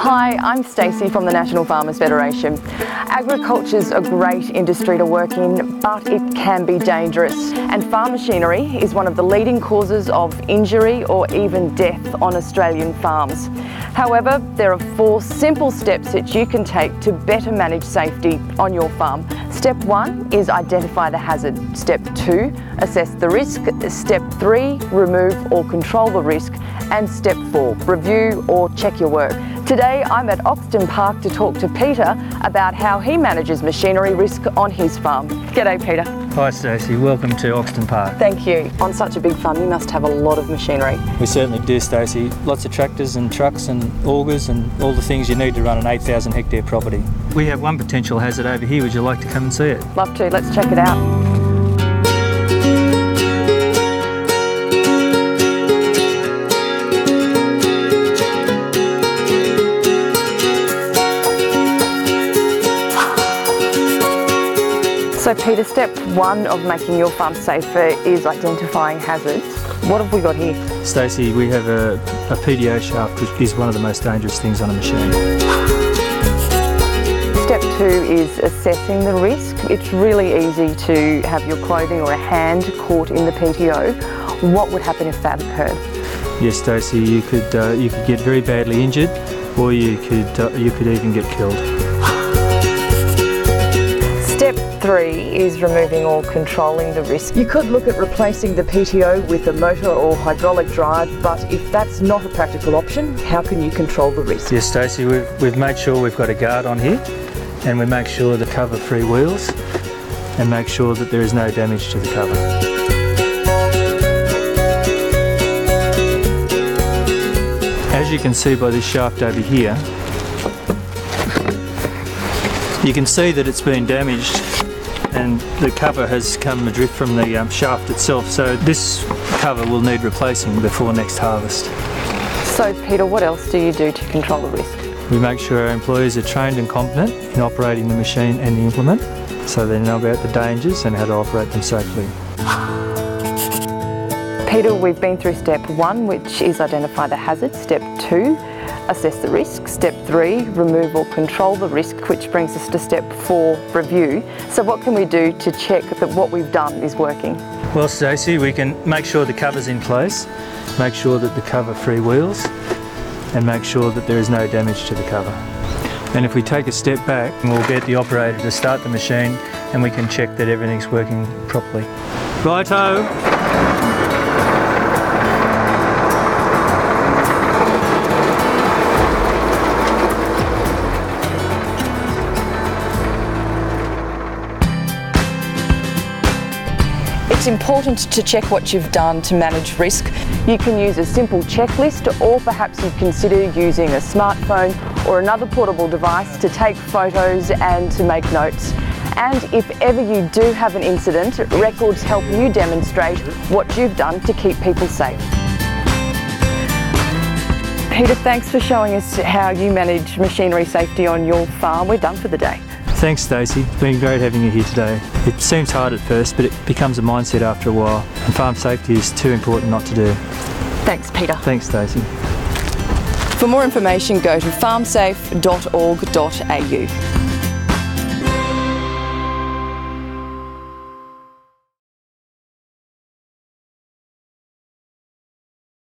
Hi, I'm Stacey from the National Farmers Federation. Agriculture's a great industry to work in, but it can be dangerous. And farm machinery is one of the leading causes of injury or even death on Australian farms. However, there are four simple steps that you can take to better manage safety on your farm. Step one is identify the hazard. Step two, assess the risk. Step three, remove or control the risk. And step four, review or check your work. Today I'm at Oxton Park to talk to Peter about how he manages machinery risk on his farm. G'day Peter. Hi Stacey, welcome to Oxton Park. Thank you. On such a big farm you must have a lot of machinery. We certainly do Stacey. Lots of tractors and trucks and augers and all the things you need to run an 8,000 hectare property. We have one potential hazard over here. Would you like to come and see it? Love to. Let's check it out. So Peter, step one of making your farm safer is identifying hazards. What have we got here? Stacey, we have a, a PTO shaft which is one of the most dangerous things on a machine. Step two is assessing the risk. It's really easy to have your clothing or a hand caught in the PTO. What would happen if that occurred? Yes, Stacey, you could uh, you could get very badly injured, or you could uh, you could even get killed. Step three is removing or controlling the risk. You could look at replacing the PTO with a motor or hydraulic drive, but if that's not a practical option, how can you control the risk? Yes, Stacey, we've, we've made sure we've got a guard on here and we make sure the cover free wheels and make sure that there is no damage to the cover. As you can see by this shaft over here, you can see that it's been damaged and the cover has come adrift from the um, shaft itself so this cover will need replacing before next harvest. So Peter, what else do you do to control the risk? We make sure our employees are trained and competent in operating the machine and the implement so they know about the dangers and how to operate them safely. Peter, we've been through step one, which is identify the hazard. Step two, assess the risk. Step three, remove or control the risk, which brings us to step four, review. So what can we do to check that what we've done is working? Well, Stacey, we can make sure the cover's in place, make sure that the cover free wheels, and make sure that there is no damage to the cover. And if we take a step back, we'll get the operator to start the machine and we can check that everything's working properly. Righto! Important to check what you've done to manage risk. You can use a simple checklist or perhaps you consider using a smartphone or another portable device to take photos and to make notes. And if ever you do have an incident, records help you demonstrate what you've done to keep people safe. Peter, thanks for showing us how you manage machinery safety on your farm. We're done for the day. Thanks Stacey, it's been great having you here today. It seems hard at first but it becomes a mindset after a while and farm safety is too important not to do. Thanks Peter. Thanks Stacey. For more information go to farmsafe.org.au.